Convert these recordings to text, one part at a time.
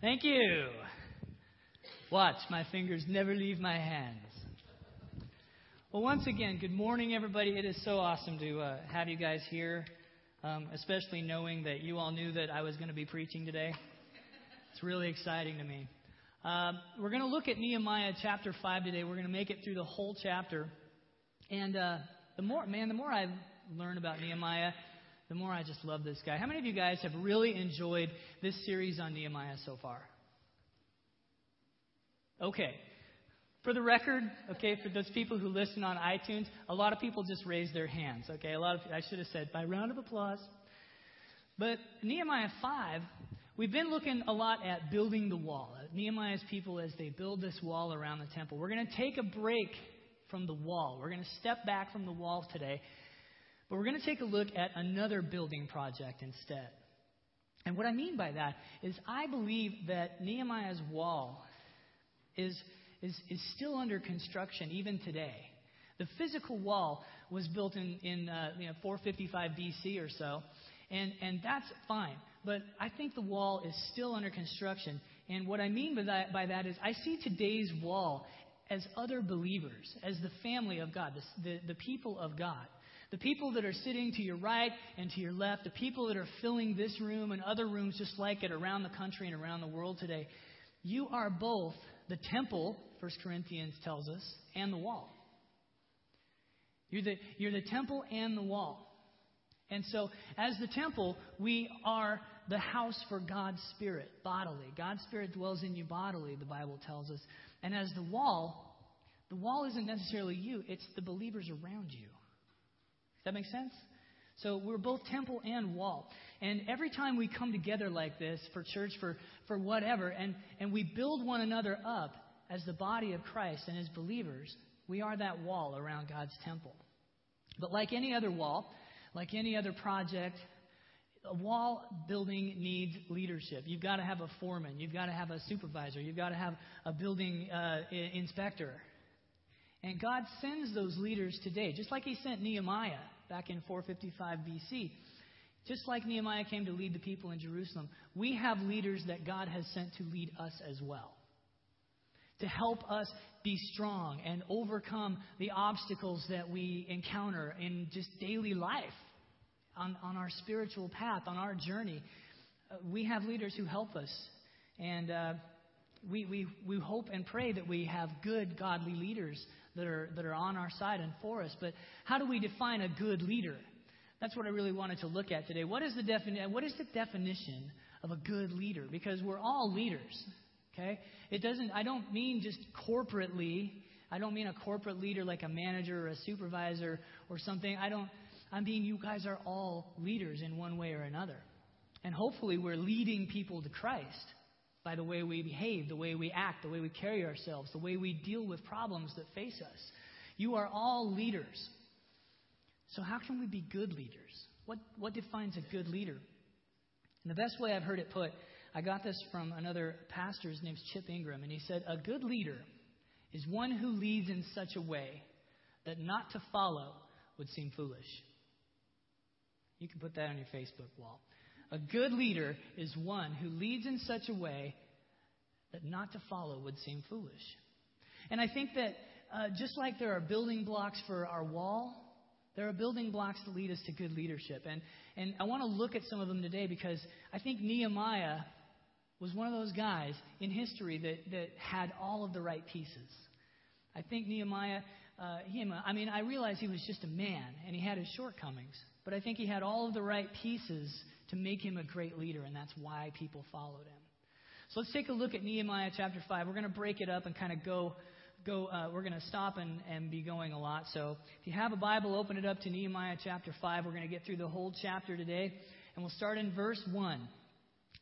Thank you. Watch, my fingers never leave my hands. Well, once again, good morning, everybody. It is so awesome to uh, have you guys here, um, especially knowing that you all knew that I was going to be preaching today. It's really exciting to me. Um, we're going to look at Nehemiah chapter 5 today. We're going to make it through the whole chapter. And uh, the more, man, the more I learn about Nehemiah, the more I just love this guy. How many of you guys have really enjoyed this series on Nehemiah so far? Okay. For the record, okay, for those people who listen on iTunes, a lot of people just raised their hands. Okay, a lot of I should have said by round of applause. But Nehemiah 5, we've been looking a lot at building the wall. Nehemiah's people as they build this wall around the temple. We're going to take a break from the wall. We're going to step back from the wall today but we're going to take a look at another building project instead. And what I mean by that is I believe that Nehemiah's wall is, is, is still under construction even today. The physical wall was built in, in uh, you know, 455 BC or so, and, and that's fine. But I think the wall is still under construction. And what I mean by that, by that is I see today's wall as other believers, as the family of God, the, the, the people of God. The people that are sitting to your right and to your left, the people that are filling this room and other rooms just like it around the country and around the world today, you are both the temple, 1 Corinthians tells us, and the wall. You're the, you're the temple and the wall. And so, as the temple, we are the house for God's Spirit bodily. God's Spirit dwells in you bodily, the Bible tells us. And as the wall, the wall isn't necessarily you, it's the believers around you that make sense? So we're both temple and wall. And every time we come together like this for church, for, for whatever, and, and we build one another up as the body of Christ and as believers, we are that wall around God's temple. But like any other wall, like any other project, a wall building needs leadership. You've got to have a foreman. You've got to have a supervisor. You've got to have a building uh, inspector. And God sends those leaders today, just like He sent Nehemiah back in 455 BC. Just like Nehemiah came to lead the people in Jerusalem, we have leaders that God has sent to lead us as well. To help us be strong and overcome the obstacles that we encounter in just daily life, on, on our spiritual path, on our journey. Uh, we have leaders who help us. And uh, we, we, we hope and pray that we have good, godly leaders that are, that are on our side and for us. But how do we define a good leader? That's what I really wanted to look at today. What is the, defini- what is the definition of a good leader? Because we're all leaders. Okay? It doesn't, I don't mean just corporately. I don't mean a corporate leader like a manager or a supervisor or something. I don't, I mean you guys are all leaders in one way or another. And hopefully we're leading people to Christ by the way we behave, the way we act, the way we carry ourselves, the way we deal with problems that face us. You are all leaders. So, how can we be good leaders? What, what defines a good leader? And the best way I've heard it put, I got this from another pastor. His name's Chip Ingram, and he said, A good leader is one who leads in such a way that not to follow would seem foolish. You can put that on your Facebook wall. A good leader is one who leads in such a way that not to follow would seem foolish. And I think that uh, just like there are building blocks for our wall, there are building blocks to lead us to good leadership. And, and I want to look at some of them today because I think Nehemiah was one of those guys in history that, that had all of the right pieces. I think Nehemiah, uh, him, I mean, I realize he was just a man and he had his shortcomings, but I think he had all of the right pieces to make him a great leader, and that's why people followed him. So let's take a look at Nehemiah chapter 5. We're going to break it up and kind of go. Go, uh, we're going to stop and, and be going a lot. So if you have a Bible, open it up to Nehemiah chapter 5. We're going to get through the whole chapter today. And we'll start in verse 1.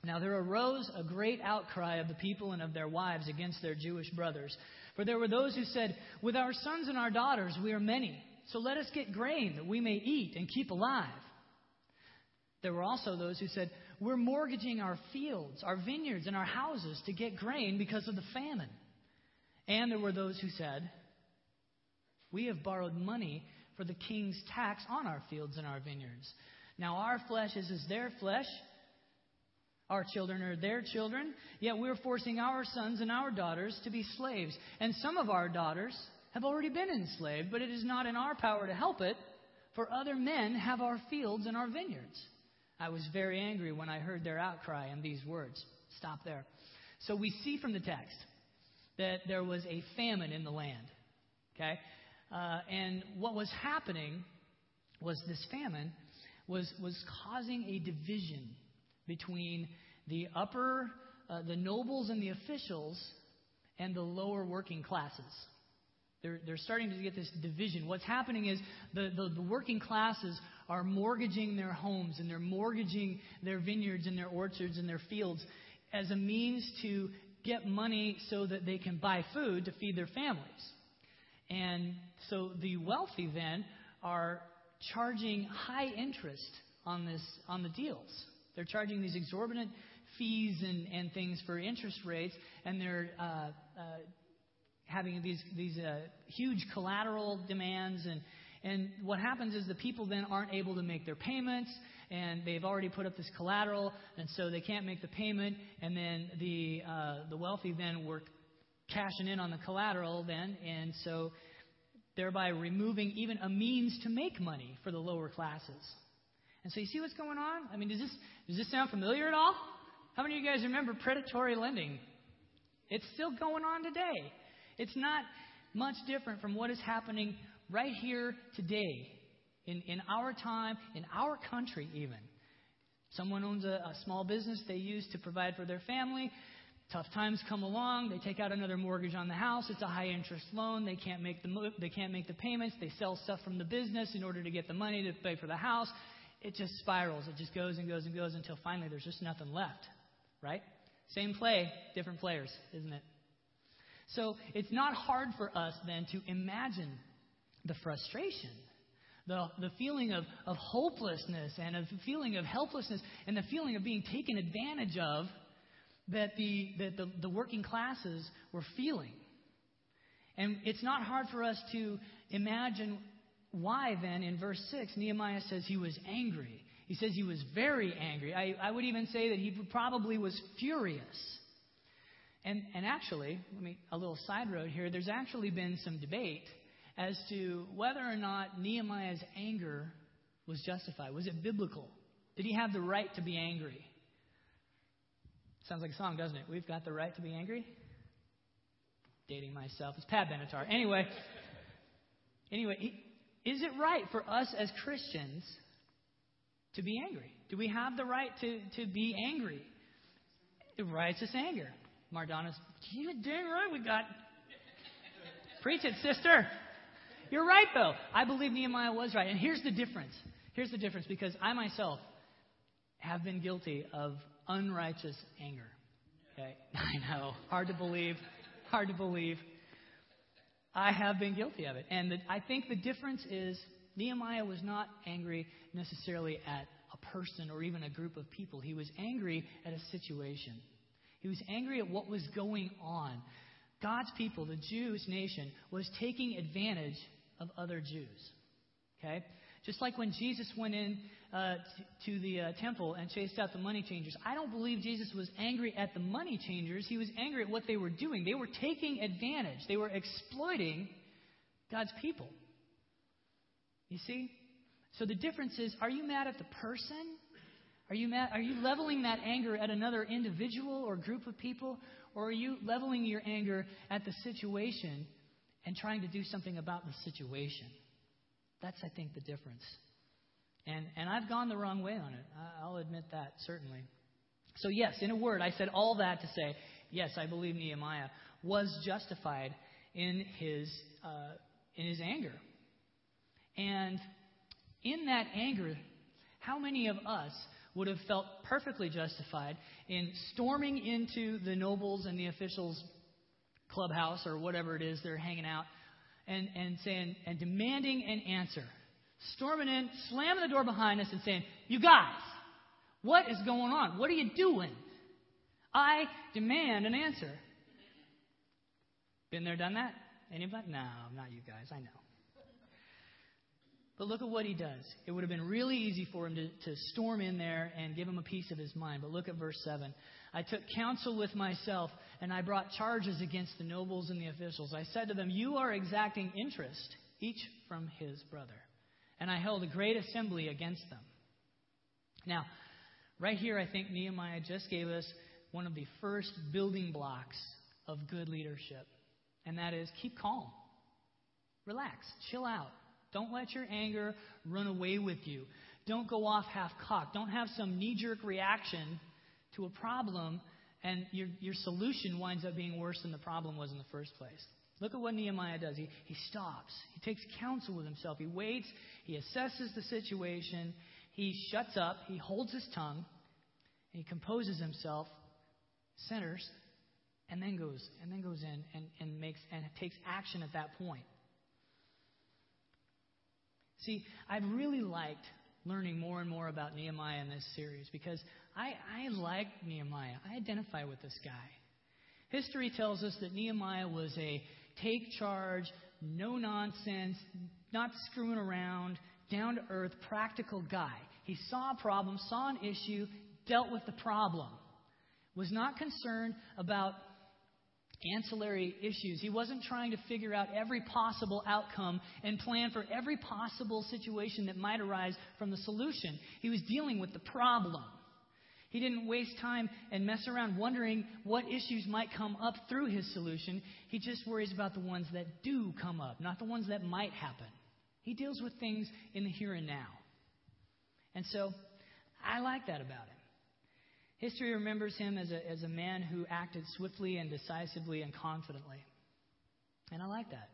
Now there arose a great outcry of the people and of their wives against their Jewish brothers. For there were those who said, With our sons and our daughters we are many, so let us get grain that we may eat and keep alive. There were also those who said, We're mortgaging our fields, our vineyards, and our houses to get grain because of the famine. And there were those who said, We have borrowed money for the king's tax on our fields and our vineyards. Now our flesh is as their flesh, Our children are their children, yet we're forcing our sons and our daughters to be slaves. And some of our daughters have already been enslaved, but it is not in our power to help it, for other men have our fields and our vineyards. I was very angry when I heard their outcry and these words. Stop there. So we see from the text that there was a famine in the land. Okay? Uh, and what was happening was this famine was, was causing a division between the upper, uh, the nobles and the officials, and the lower working classes. They're, they're starting to get this division. What's happening is the, the, the working classes are mortgaging their homes and they're mortgaging their vineyards and their orchards and their fields as a means to get money so that they can buy food to feed their families. And so the wealthy then are charging high interest on this on the deals. They're charging these exorbitant fees and, and things for interest rates, and they're uh, uh, having these these uh, huge collateral demands and and what happens is the people then aren't able to make their payments and they've already put up this collateral and so they can't make the payment and then the uh, the wealthy then work cashing in on the collateral then and so thereby removing even a means to make money for the lower classes. And so you see what's going on? I mean, does this does this sound familiar at all? How many of you guys remember predatory lending? It's still going on today. It's not much different from what is happening right here today, in, in our time, in our country, even. Someone owns a, a small business they use to provide for their family. Tough times come along. They take out another mortgage on the house. It's a high interest loan. They can't make the they can't make the payments. They sell stuff from the business in order to get the money to pay for the house. It just spirals. It just goes and goes and goes until finally there's just nothing left. Right? Same play, different players, isn't it? So it's not hard for us then to imagine the frustration, the, the feeling of, of hopelessness and a feeling of helplessness and the feeling of being taken advantage of that the, that the, the working classes were feeling. And it's not hard for us to imagine why then in verse 6 Nehemiah says he was angry. He says he was very angry. I, I would even say that he probably was furious. And, and actually, let me, a little side road here, there's actually been some debate as to whether or not Nehemiah's anger was justified. Was it biblical? Did he have the right to be angry? Sounds like a song, doesn't it? We've got the right to be angry. Dating myself. It's Pat Benatar. Anyway, anyway, is it right for us as Christians to be angry? Do we have the right to, to be angry? Righteous anger. Mardana's, you dang right we got. Preach it, sister. You're right, though. I believe Nehemiah was right. And here's the difference. Here's the difference because I myself have been guilty of unrighteous anger. Okay? I know. Hard to believe. Hard to believe. I have been guilty of it. And the, I think the difference is Nehemiah was not angry necessarily at a person or even a group of people. He was angry at a situation. He was angry at what was going on. God's people, the Jewish nation, was taking advantage of other Jews. Okay? Just like when Jesus went in uh, to, to the uh, temple and chased out the money changers, I don't believe Jesus was angry at the money changers. He was angry at what they were doing. They were taking advantage, they were exploiting God's people. You see? So the difference is are you mad at the person? Are you, mad, are you leveling that anger at another individual or group of people? Or are you leveling your anger at the situation and trying to do something about the situation. That's, I think, the difference. And, and I've gone the wrong way on it. I'll admit that, certainly. So, yes, in a word, I said all that to say, yes, I believe Nehemiah was justified in his, uh, in his anger. And in that anger, how many of us would have felt perfectly justified in storming into the nobles and the officials' clubhouse or whatever it is they're hanging out and, and saying and demanding an answer. Storming in, slamming the door behind us and saying, You guys, what is going on? What are you doing? I demand an answer. Been there, done that? Anybody? No, not you guys. I know. But look at what he does. It would have been really easy for him to, to storm in there and give him a piece of his mind. But look at verse 7. I took counsel with myself, and I brought charges against the nobles and the officials. I said to them, You are exacting interest, each from his brother. And I held a great assembly against them. Now, right here, I think Nehemiah just gave us one of the first building blocks of good leadership, and that is keep calm, relax, chill out. Don't let your anger run away with you. Don't go off half cocked. Don't have some knee jerk reaction to a problem and your, your solution winds up being worse than the problem was in the first place. Look at what Nehemiah does. He, he stops. He takes counsel with himself. He waits. He assesses the situation. He shuts up. He holds his tongue. he composes himself, centers, and then goes and then goes in and, and makes and takes action at that point. See, I've really liked learning more and more about Nehemiah in this series because I, I like Nehemiah. I identify with this guy. History tells us that Nehemiah was a take charge, no nonsense, not screwing around, down to earth, practical guy. He saw a problem, saw an issue, dealt with the problem. Was not concerned about ancillary issues. He wasn't trying to figure out every possible outcome and plan for every possible situation that might arise from the solution. He was dealing with the problem. He didn't waste time and mess around wondering what issues might come up through his solution. He just worries about the ones that do come up, not the ones that might happen. He deals with things in the here and now. And so I like that about him. History remembers him as a, as a man who acted swiftly and decisively and confidently. And I like that.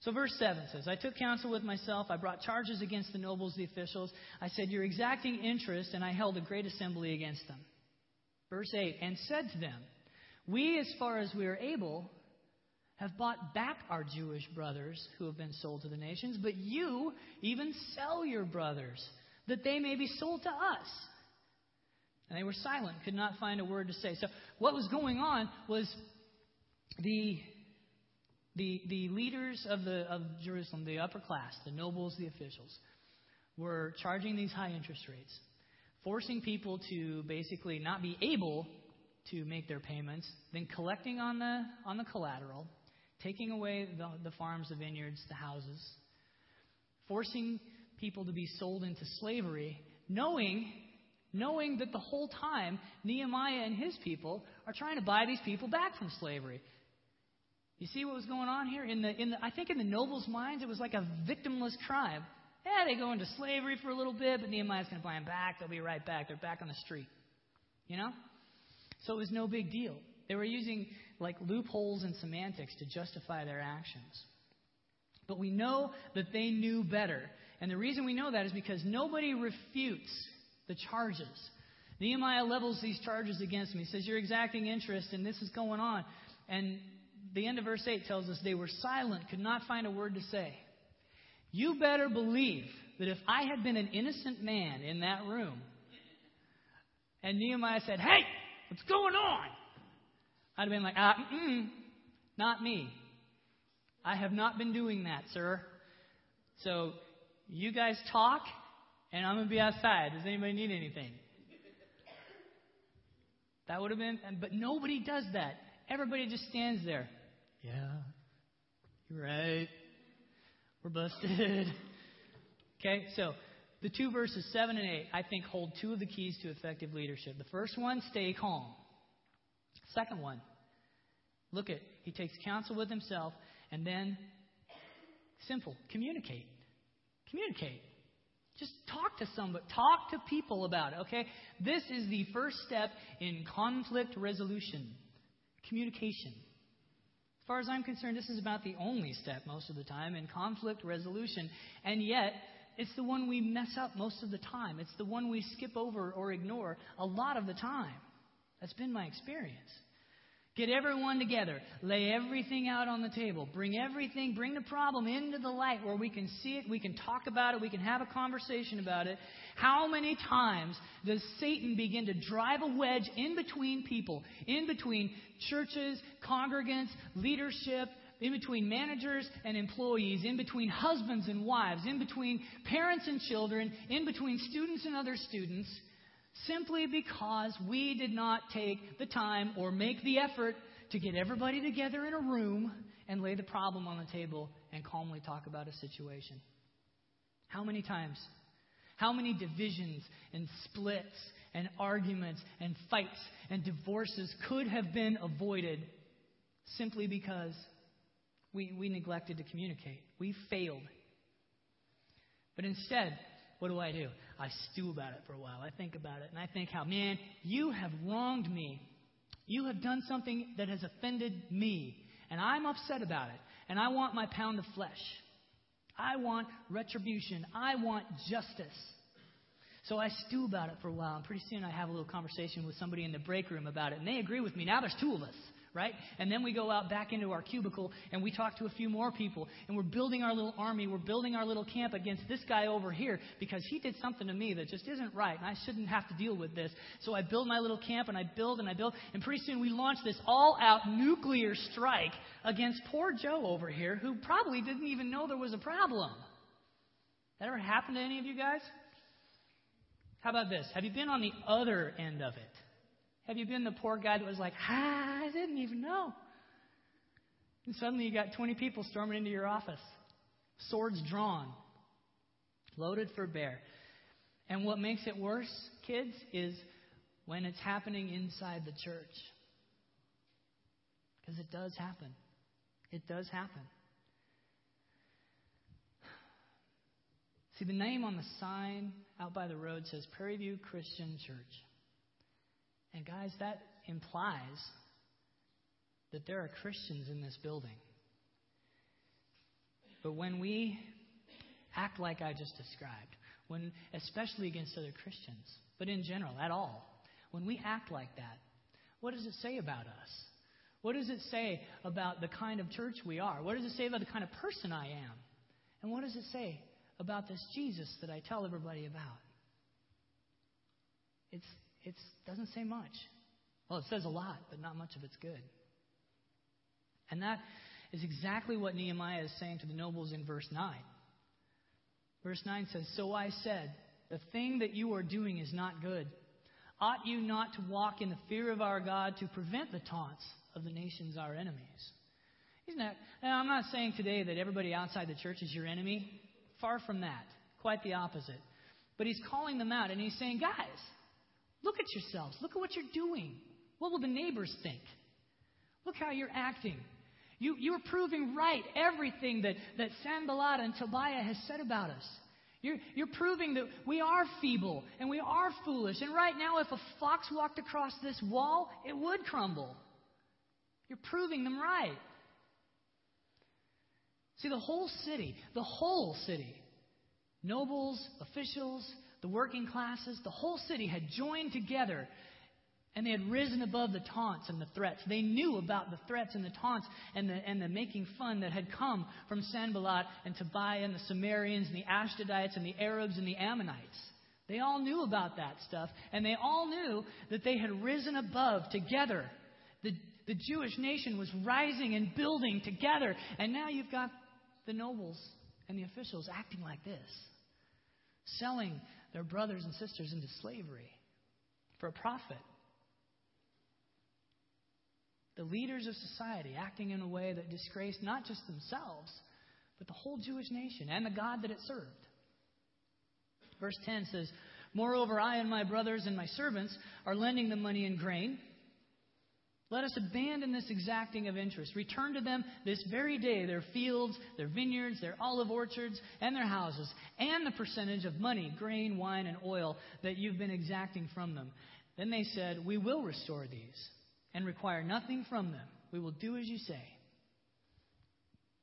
So, verse 7 says, I took counsel with myself. I brought charges against the nobles, the officials. I said, You're exacting interest, and I held a great assembly against them. Verse 8, and said to them, We, as far as we are able, have bought back our Jewish brothers who have been sold to the nations, but you even sell your brothers, that they may be sold to us. And they were silent, could not find a word to say. So, what was going on was the the, the leaders of, the, of Jerusalem, the upper class, the nobles, the officials, were charging these high interest rates, forcing people to basically not be able to make their payments, then collecting on the, on the collateral, taking away the, the farms, the vineyards, the houses, forcing people to be sold into slavery, knowing knowing that the whole time Nehemiah and his people are trying to buy these people back from slavery. You see what was going on here? In the, in the, I think in the nobles' minds, it was like a victimless crime. Yeah, they go into slavery for a little bit, but Nehemiah's going to buy them back. They'll be right back. They're back on the street. You know? So it was no big deal. They were using like loopholes and semantics to justify their actions. But we know that they knew better. And the reason we know that is because nobody refutes the charges. Nehemiah levels these charges against me. He says, You're exacting interest, and this is going on. And the end of verse 8 tells us they were silent, could not find a word to say. You better believe that if I had been an innocent man in that room, and Nehemiah said, Hey, what's going on? I'd have been like, ah, not me. I have not been doing that, sir. So you guys talk, and I'm going to be outside. Does anybody need anything? That would have been, but nobody does that. Everybody just stands there. Yeah, you're right. We're busted. okay, so the two verses 7 and 8, I think, hold two of the keys to effective leadership. The first one, stay calm. Second one, look at, he takes counsel with himself, and then, simple, communicate. Communicate. Just talk to somebody. Talk to people about it, okay? This is the first step in conflict resolution communication. As far as I'm concerned, this is about the only step most of the time in conflict resolution. And yet, it's the one we mess up most of the time. It's the one we skip over or ignore a lot of the time. That's been my experience. Get everyone together. Lay everything out on the table. Bring everything, bring the problem into the light where we can see it, we can talk about it, we can have a conversation about it. How many times does Satan begin to drive a wedge in between people, in between churches, congregants, leadership, in between managers and employees, in between husbands and wives, in between parents and children, in between students and other students, simply because we did not take the time or make the effort to get everybody together in a room and lay the problem on the table and calmly talk about a situation. How many times? How many divisions and splits and arguments and fights and divorces could have been avoided simply because we, we neglected to communicate? We failed. But instead, what do I do? I stew about it for a while. I think about it and I think how, man, you have wronged me. You have done something that has offended me. And I'm upset about it. And I want my pound of flesh. I want retribution. I want justice. So I stew about it for a while, and pretty soon I have a little conversation with somebody in the break room about it, and they agree with me. Now there's two of us, right? And then we go out back into our cubicle and we talk to a few more people, and we're building our little army, we're building our little camp against this guy over here because he did something to me that just isn't right, and I shouldn't have to deal with this. So I build my little camp, and I build and I build, and pretty soon we launch this all out nuclear strike against poor Joe over here who probably didn't even know there was a problem. That ever happened to any of you guys? How about this? Have you been on the other end of it? Have you been the poor guy that was like, ah, I didn't even know? And suddenly you got 20 people storming into your office, swords drawn, loaded for bear. And what makes it worse, kids, is when it's happening inside the church. Because it does happen. It does happen. See, the name on the sign out by the road says Prairie View Christian Church. And guys, that implies that there are Christians in this building. But when we act like I just described, when especially against other Christians, but in general, at all, when we act like that, what does it say about us? What does it say about the kind of church we are? What does it say about the kind of person I am? And what does it say about this Jesus that I tell everybody about? It's it doesn't say much. Well, it says a lot, but not much of it's good. And that is exactly what Nehemiah is saying to the nobles in verse 9. Verse 9 says, So I said, The thing that you are doing is not good. Ought you not to walk in the fear of our God to prevent the taunts of the nations, our enemies? Isn't that? Now, I'm not saying today that everybody outside the church is your enemy. Far from that. Quite the opposite. But he's calling them out and he's saying, guys, look at yourselves. Look at what you're doing. What will the neighbors think? Look how you're acting. You, you're proving right everything that, that Sanballat and Tobiah has said about us. You're, you're proving that we are feeble and we are foolish. And right now, if a fox walked across this wall, it would crumble. You're proving them right. See, the whole city, the whole city, nobles, officials, the working classes, the whole city had joined together and they had risen above the taunts and the threats. They knew about the threats and the taunts and the, and the making fun that had come from Sanballat and Tobiah and the Sumerians and the Ashdodites and the Arabs and the Ammonites. They all knew about that stuff, and they all knew that they had risen above together. The, the Jewish nation was rising and building together, and now you've got the nobles and the officials acting like this, selling their brothers and sisters into slavery for a profit. The leaders of society acting in a way that disgraced not just themselves, but the whole Jewish nation and the God that it served. Verse 10 says, Moreover, I and my brothers and my servants are lending them money and grain. Let us abandon this exacting of interest. Return to them this very day their fields, their vineyards, their olive orchards, and their houses, and the percentage of money, grain, wine, and oil that you've been exacting from them. Then they said, We will restore these and require nothing from them. We will do as you say.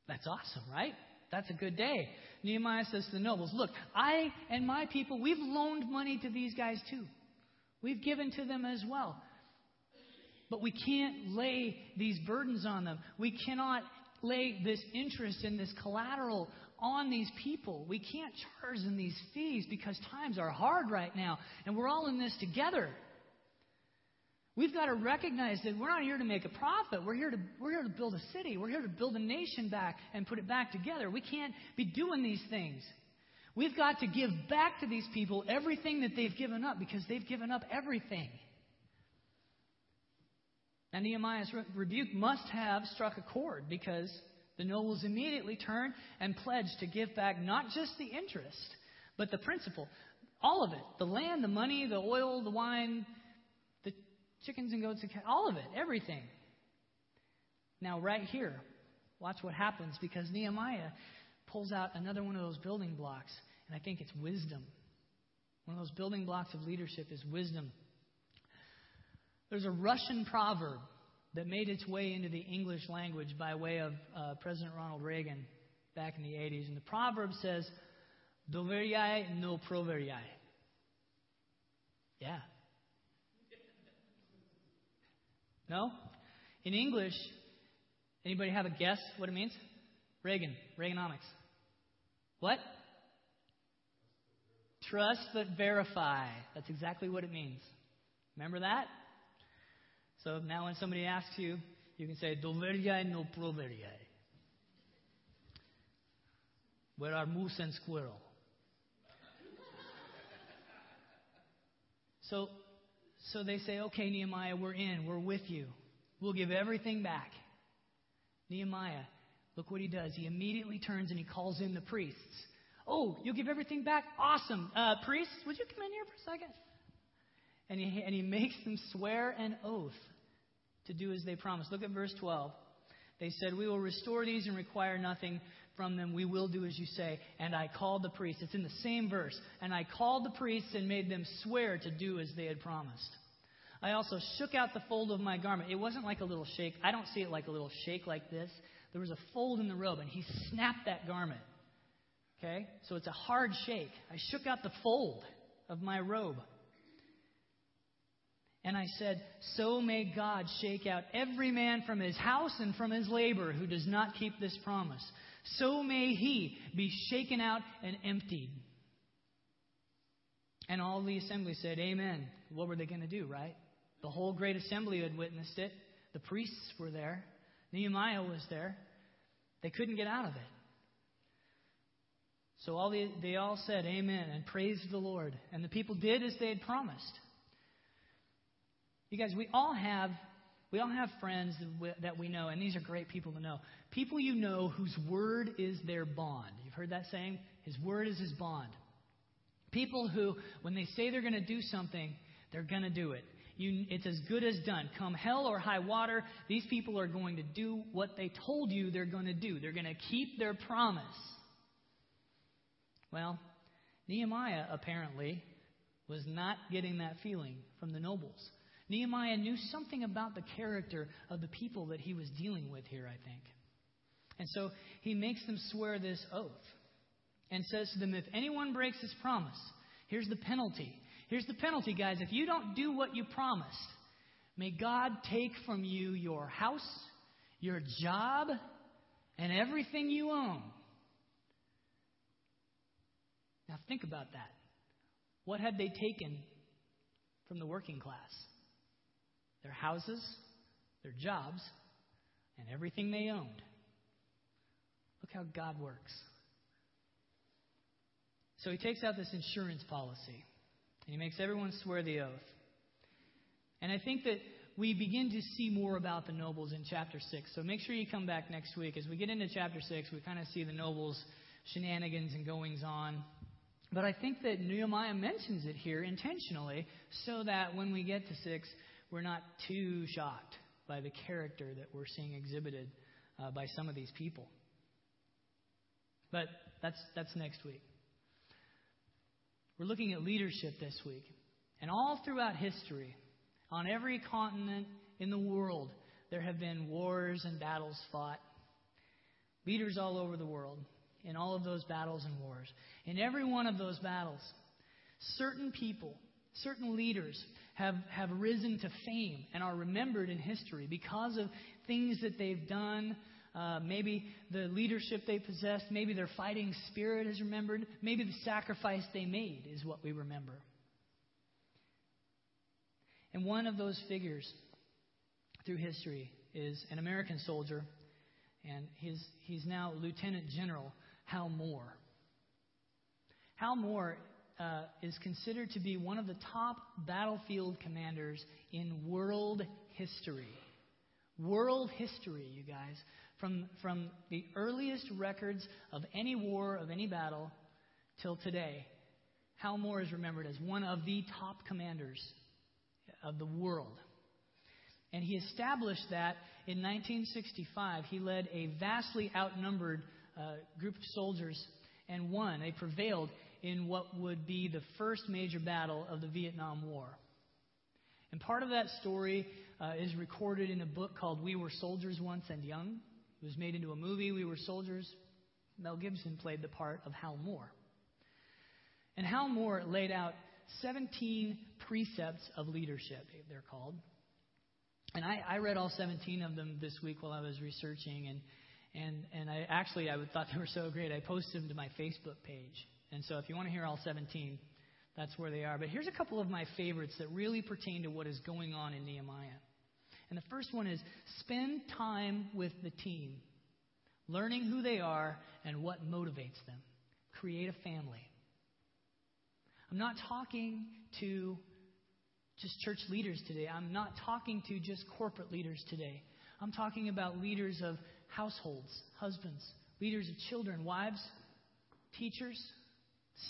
That's awesome, right? That's a good day. Nehemiah says to the nobles, Look, I and my people, we've loaned money to these guys too. We've given to them as well. But we can't lay these burdens on them. We cannot lay this interest and this collateral on these people. We can't charge them these fees because times are hard right now, and we're all in this together. We've got to recognize that we're not here to make a profit. We're here to, we're here to build a city. We're here to build a nation back and put it back together. We can't be doing these things. We've got to give back to these people everything that they've given up because they've given up everything. And Nehemiah's rebuke must have struck a chord because the nobles immediately turned and pledged to give back not just the interest, but the principal. All of it the land, the money, the oil, the wine, the chickens and goats, and all of it, everything. Now, right here, watch what happens because Nehemiah pulls out another one of those building blocks, and I think it's wisdom. One of those building blocks of leadership is wisdom. There's a Russian proverb that made its way into the English language by way of uh, President Ronald Reagan back in the 80s. And the proverb says, Doveryai no proveryai. Yeah. No? In English, anybody have a guess what it means? Reagan, Reaganomics. What? Trust but verify. That's exactly what it means. Remember that? So now when somebody asks you, you can say, Doveriai no proveriai. Where are moose and squirrel? so, so they say, okay, Nehemiah, we're in. We're with you. We'll give everything back. Nehemiah, look what he does. He immediately turns and he calls in the priests. Oh, you'll give everything back? Awesome. Uh, priests, would you come in here for a second? And he, and he makes them swear an oath to do as they promised. Look at verse 12. They said, We will restore these and require nothing from them. We will do as you say. And I called the priests. It's in the same verse. And I called the priests and made them swear to do as they had promised. I also shook out the fold of my garment. It wasn't like a little shake. I don't see it like a little shake like this. There was a fold in the robe, and he snapped that garment. Okay? So it's a hard shake. I shook out the fold of my robe. And I said, So may God shake out every man from his house and from his labor who does not keep this promise. So may he be shaken out and emptied. And all the assembly said, Amen. What were they going to do, right? The whole great assembly had witnessed it. The priests were there. Nehemiah was there. They couldn't get out of it. So all the, they all said, Amen, and praised the Lord. And the people did as they had promised. You guys, we all have we all have friends that we know, and these are great people to know. People you know whose word is their bond. You've heard that saying? His word is his bond. People who, when they say they're going to do something, they're going to do it. You, it's as good as done. Come hell or high water, these people are going to do what they told you they're going to do. They're going to keep their promise. Well, Nehemiah apparently was not getting that feeling from the nobles. Nehemiah knew something about the character of the people that he was dealing with here, I think. And so he makes them swear this oath and says to them, If anyone breaks his promise, here's the penalty. Here's the penalty, guys. If you don't do what you promised, may God take from you your house, your job, and everything you own. Now think about that. What had they taken from the working class? Their houses, their jobs, and everything they owned. Look how God works. So he takes out this insurance policy and he makes everyone swear the oath. And I think that we begin to see more about the nobles in chapter 6. So make sure you come back next week. As we get into chapter 6, we kind of see the nobles' shenanigans and goings on. But I think that Nehemiah mentions it here intentionally so that when we get to 6, we're not too shocked by the character that we're seeing exhibited uh, by some of these people. But that's, that's next week. We're looking at leadership this week. And all throughout history, on every continent in the world, there have been wars and battles fought. Leaders all over the world in all of those battles and wars. In every one of those battles, certain people, certain leaders have, have risen to fame and are remembered in history because of things that they've done. Uh, maybe the leadership they possessed, maybe their fighting spirit is remembered, maybe the sacrifice they made is what we remember. And one of those figures through history is an American soldier, and his, he's now Lieutenant General Hal Moore. Hal Moore uh, is considered to be one of the top battlefield commanders in world history. World history, you guys. From, from the earliest records of any war, of any battle, till today, Hal Moore is remembered as one of the top commanders of the world. And he established that in 1965. He led a vastly outnumbered uh, group of soldiers and won. They prevailed in what would be the first major battle of the Vietnam War. And part of that story uh, is recorded in a book called We Were Soldiers Once and Young. It was made into a movie, We Were Soldiers. Mel Gibson played the part of Hal Moore. And Hal Moore laid out 17 precepts of leadership, they're called. And I, I read all 17 of them this week while I was researching, and and and I actually I thought they were so great. I posted them to my Facebook page, and so if you want to hear all 17, that's where they are. But here's a couple of my favorites that really pertain to what is going on in Nehemiah. And the first one is spend time with the team, learning who they are and what motivates them. Create a family. I'm not talking to just church leaders today. I'm not talking to just corporate leaders today. I'm talking about leaders of households, husbands, leaders of children, wives, teachers,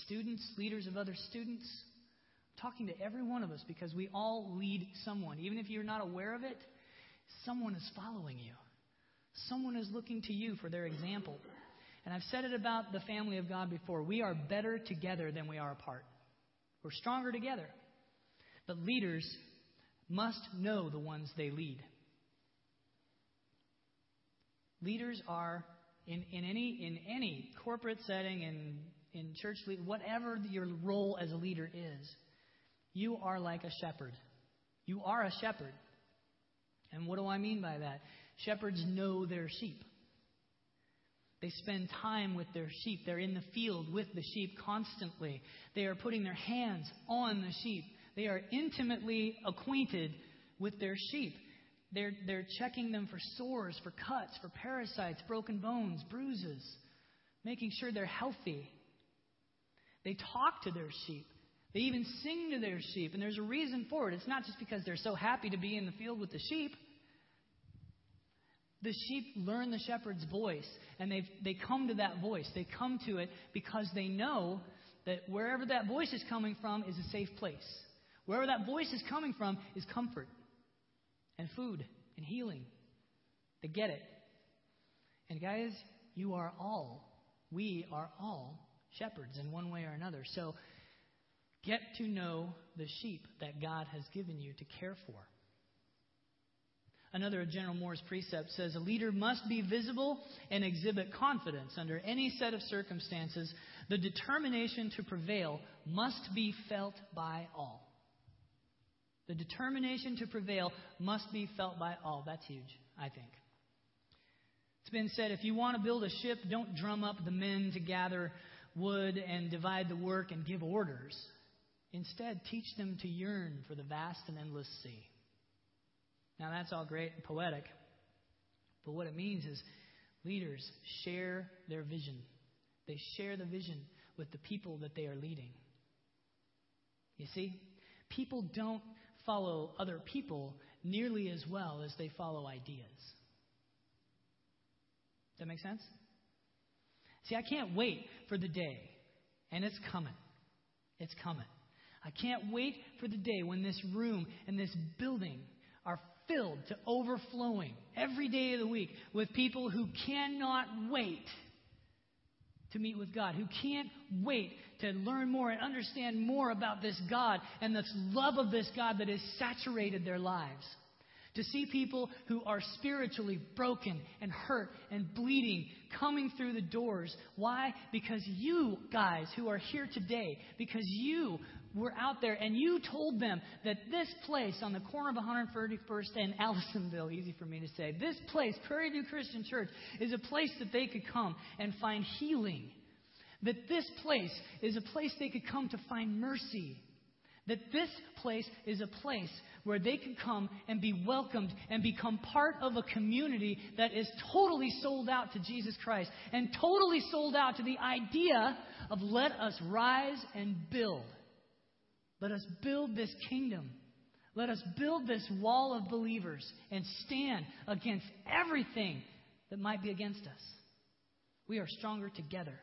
students, leaders of other students. I'm talking to every one of us because we all lead someone. Even if you're not aware of it, someone is following you. Someone is looking to you for their example. And I've said it about the family of God before. We are better together than we are apart. We're stronger together. But leaders must know the ones they lead. Leaders are in, in any in any corporate setting in in church whatever your role as a leader is, you are like a shepherd. You are a shepherd. And what do I mean by that? Shepherds know their sheep. They spend time with their sheep. They're in the field with the sheep constantly. They are putting their hands on the sheep. They are intimately acquainted with their sheep. They're, they're checking them for sores, for cuts, for parasites, broken bones, bruises, making sure they're healthy. They talk to their sheep. They even sing to their sheep, and there's a reason for it. It's not just because they're so happy to be in the field with the sheep. The sheep learn the shepherd's voice, and they they come to that voice. They come to it because they know that wherever that voice is coming from is a safe place. Wherever that voice is coming from is comfort and food and healing. They get it. And guys, you are all, we are all shepherds in one way or another. So get to know the sheep that God has given you to care for. Another of General Moore's precepts says a leader must be visible and exhibit confidence under any set of circumstances. The determination to prevail must be felt by all. The determination to prevail must be felt by all. That's huge, I think. It's been said if you want to build a ship, don't drum up the men to gather wood and divide the work and give orders. Instead, teach them to yearn for the vast and endless sea. Now, that's all great and poetic, but what it means is leaders share their vision. They share the vision with the people that they are leading. You see, people don't follow other people nearly as well as they follow ideas. Does that make sense? See, I can't wait for the day, and it's coming. It's coming. I can't wait for the day when this room and this building are filled to overflowing every day of the week with people who cannot wait to meet with God, who can't wait to learn more and understand more about this God and this love of this God that has saturated their lives. To see people who are spiritually broken and hurt and bleeding coming through the doors. Why? Because you guys who are here today, because you were out there and you told them that this place on the corner of 131st and Allisonville, easy for me to say, this place, Prairie View Christian Church, is a place that they could come and find healing. That this place is a place they could come to find mercy That this place is a place where they can come and be welcomed and become part of a community that is totally sold out to Jesus Christ and totally sold out to the idea of let us rise and build. Let us build this kingdom. Let us build this wall of believers and stand against everything that might be against us. We are stronger together.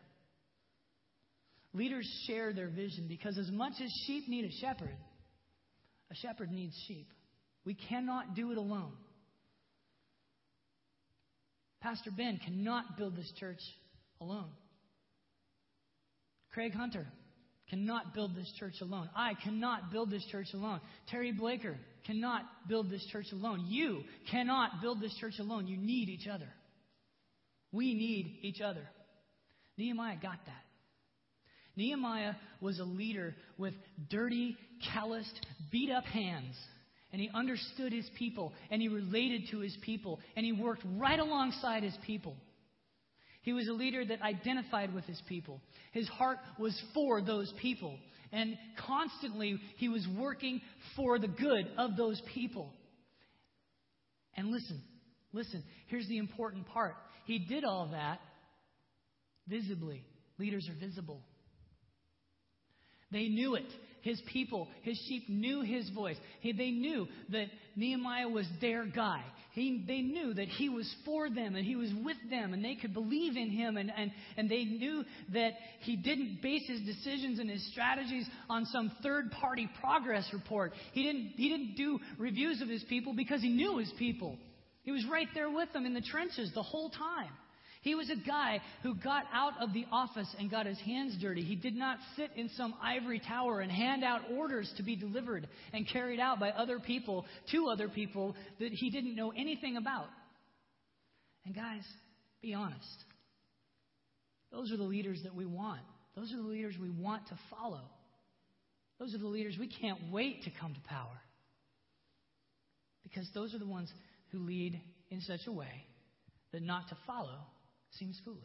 Leaders share their vision because as much as sheep need a shepherd, a shepherd needs sheep. We cannot do it alone. Pastor Ben cannot build this church alone. Craig Hunter cannot build this church alone. I cannot build this church alone. Terry Blaker cannot build this church alone. You cannot build this church alone. You need each other. We need each other. Nehemiah got that. Nehemiah was a leader with dirty, calloused, beat up hands. And he understood his people, and he related to his people, and he worked right alongside his people. He was a leader that identified with his people. His heart was for those people. And constantly, he was working for the good of those people. And listen, listen, here's the important part. He did all that visibly. Leaders are visible. They knew it. His people, his sheep knew his voice. He, they knew that Nehemiah was their guy. He, they knew that he was for them and he was with them and they could believe in him and, and, and they knew that he didn't base his decisions and his strategies on some third party progress report. He didn't, he didn't do reviews of his people because he knew his people. He was right there with them in the trenches the whole time. He was a guy who got out of the office and got his hands dirty. He did not sit in some ivory tower and hand out orders to be delivered and carried out by other people to other people that he didn't know anything about. And guys, be honest. Those are the leaders that we want. Those are the leaders we want to follow. Those are the leaders we can't wait to come to power. Because those are the ones who lead in such a way that not to follow seems foolish.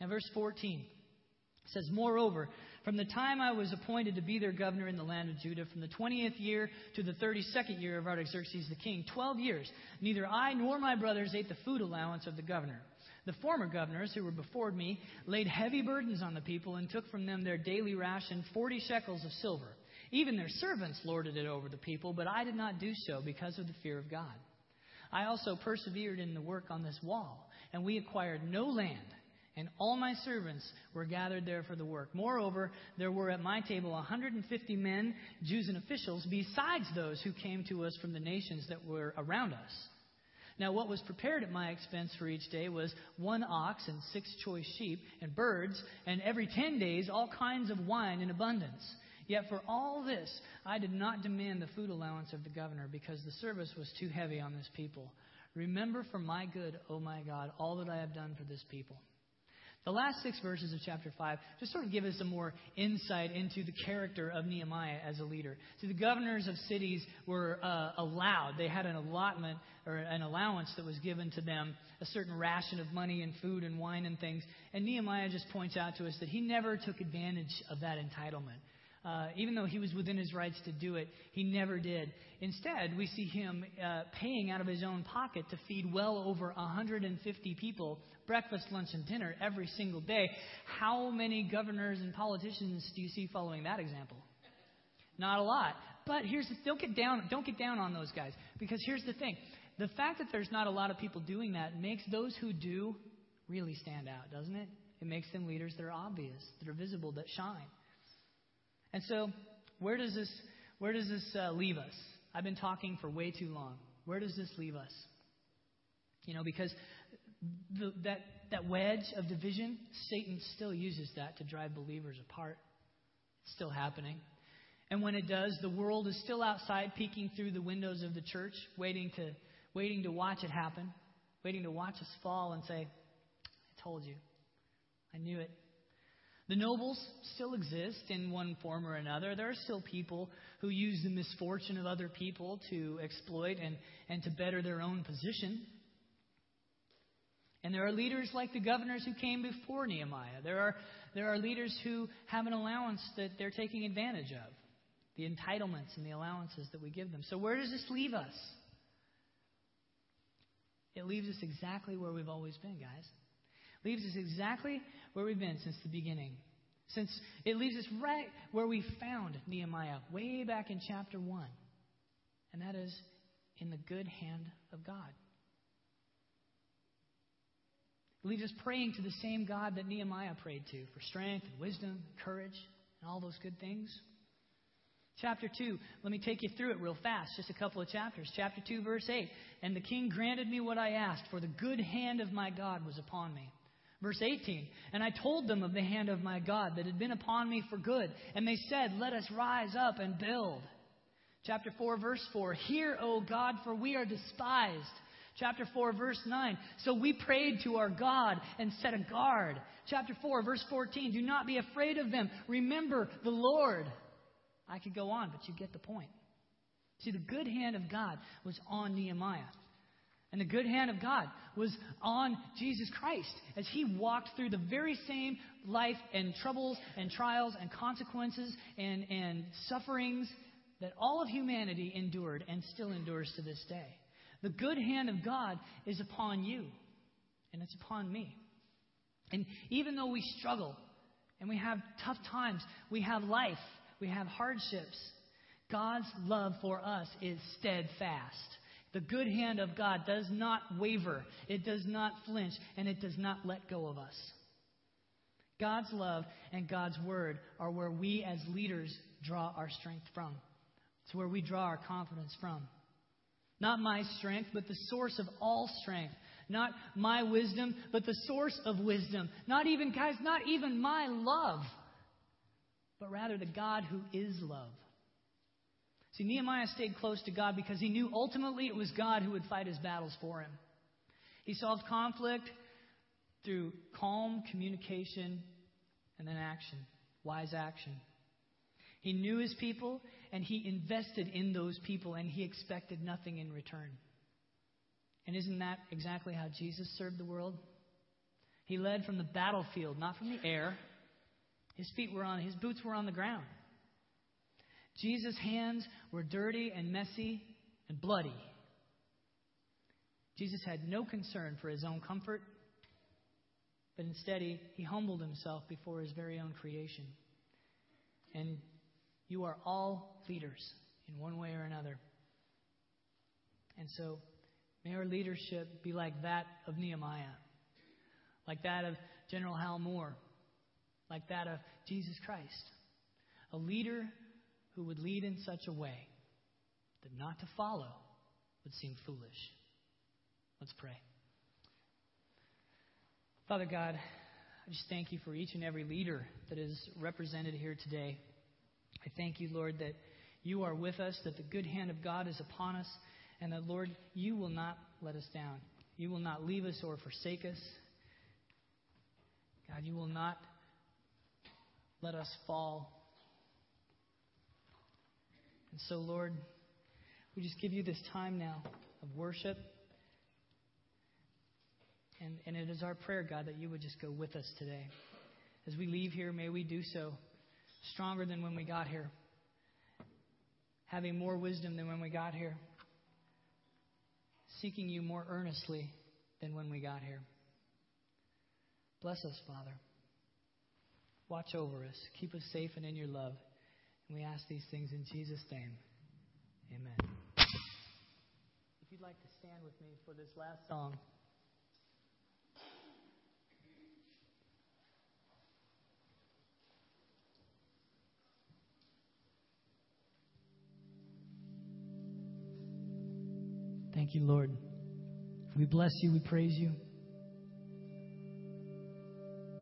Now, verse 14 says, Moreover, from the time I was appointed to be their governor in the land of Judah, from the 20th year to the 32nd year of Artaxerxes the king, 12 years, neither I nor my brothers ate the food allowance of the governor. The former governors who were before me laid heavy burdens on the people and took from them their daily ration, 40 shekels of silver. Even their servants lorded it over the people, but I did not do so because of the fear of God. I also persevered in the work on this wall, and we acquired no land, and all my servants were gathered there for the work. Moreover, there were at my table 150 men, Jews and officials, besides those who came to us from the nations that were around us. Now, what was prepared at my expense for each day was one ox and six choice sheep and birds, and every ten days all kinds of wine in abundance. Yet for all this, I did not demand the food allowance of the governor because the service was too heavy on this people. Remember for my good, O oh my God, all that I have done for this people. The last six verses of chapter 5 just sort of give us some more insight into the character of Nehemiah as a leader. See, the governors of cities were uh, allowed, they had an allotment or an allowance that was given to them, a certain ration of money and food and wine and things. And Nehemiah just points out to us that he never took advantage of that entitlement. Uh, even though he was within his rights to do it, he never did. Instead, we see him uh, paying out of his own pocket to feed well over 150 people breakfast, lunch, and dinner every single day. How many governors and politicians do you see following that example? Not a lot. But here's the, don't get down don't get down on those guys because here's the thing. The fact that there's not a lot of people doing that makes those who do really stand out, doesn't it? It makes them leaders that are obvious, that are visible, that shine. And so, where does this, where does this uh, leave us? I've been talking for way too long. Where does this leave us? You know, because the, that, that wedge of division, Satan still uses that to drive believers apart. It's still happening. And when it does, the world is still outside peeking through the windows of the church, waiting to, waiting to watch it happen, waiting to watch us fall and say, I told you. I knew it. The nobles still exist in one form or another. There are still people who use the misfortune of other people to exploit and, and to better their own position. And there are leaders like the governors who came before Nehemiah. There are, there are leaders who have an allowance that they're taking advantage of, the entitlements and the allowances that we give them. So, where does this leave us? It leaves us exactly where we've always been, guys. Leaves us exactly where we've been since the beginning. Since it leaves us right where we found Nehemiah, way back in chapter 1. And that is in the good hand of God. It leaves us praying to the same God that Nehemiah prayed to for strength and wisdom, courage, and all those good things. Chapter 2, let me take you through it real fast, just a couple of chapters. Chapter 2, verse 8. And the king granted me what I asked, for the good hand of my God was upon me. Verse 18. And I told them of the hand of my God that had been upon me for good. And they said, Let us rise up and build. Chapter 4, verse 4. Hear, O God, for we are despised. Chapter 4, verse 9. So we prayed to our God and set a guard. Chapter 4, verse 14. Do not be afraid of them. Remember the Lord. I could go on, but you get the point. See, the good hand of God was on Nehemiah. And the good hand of God was on Jesus Christ as he walked through the very same life and troubles and trials and consequences and, and sufferings that all of humanity endured and still endures to this day. The good hand of God is upon you, and it's upon me. And even though we struggle and we have tough times, we have life, we have hardships. God's love for us is steadfast. The good hand of God does not waver, it does not flinch, and it does not let go of us. God's love and God's word are where we as leaders draw our strength from. It's where we draw our confidence from. Not my strength, but the source of all strength. Not my wisdom, but the source of wisdom. Not even, guys, not even my love but rather the God who is love. See, Nehemiah stayed close to God because he knew ultimately it was God who would fight his battles for him. He solved conflict through calm communication and then action, wise action. He knew his people and he invested in those people and he expected nothing in return. And isn't that exactly how Jesus served the world? He led from the battlefield, not from the air, his feet were on, his boots were on the ground. Jesus' hands were dirty and messy and bloody. Jesus had no concern for his own comfort, but instead he, he humbled himself before his very own creation. And you are all leaders in one way or another. And so, may our leadership be like that of Nehemiah, like that of General Hal Moore, like that of Jesus Christ. A leader who would lead in such a way that not to follow would seem foolish. Let's pray. Father God, I just thank you for each and every leader that is represented here today. I thank you, Lord, that you are with us, that the good hand of God is upon us, and that, Lord, you will not let us down. You will not leave us or forsake us. God, you will not let us fall. And so, Lord, we just give you this time now of worship. And, and it is our prayer, God, that you would just go with us today. As we leave here, may we do so stronger than when we got here, having more wisdom than when we got here, seeking you more earnestly than when we got here. Bless us, Father. Watch over us. Keep us safe and in your love. And we ask these things in Jesus' name. Amen. If you'd like to stand with me for this last song. Thank you, Lord. We bless you. We praise you.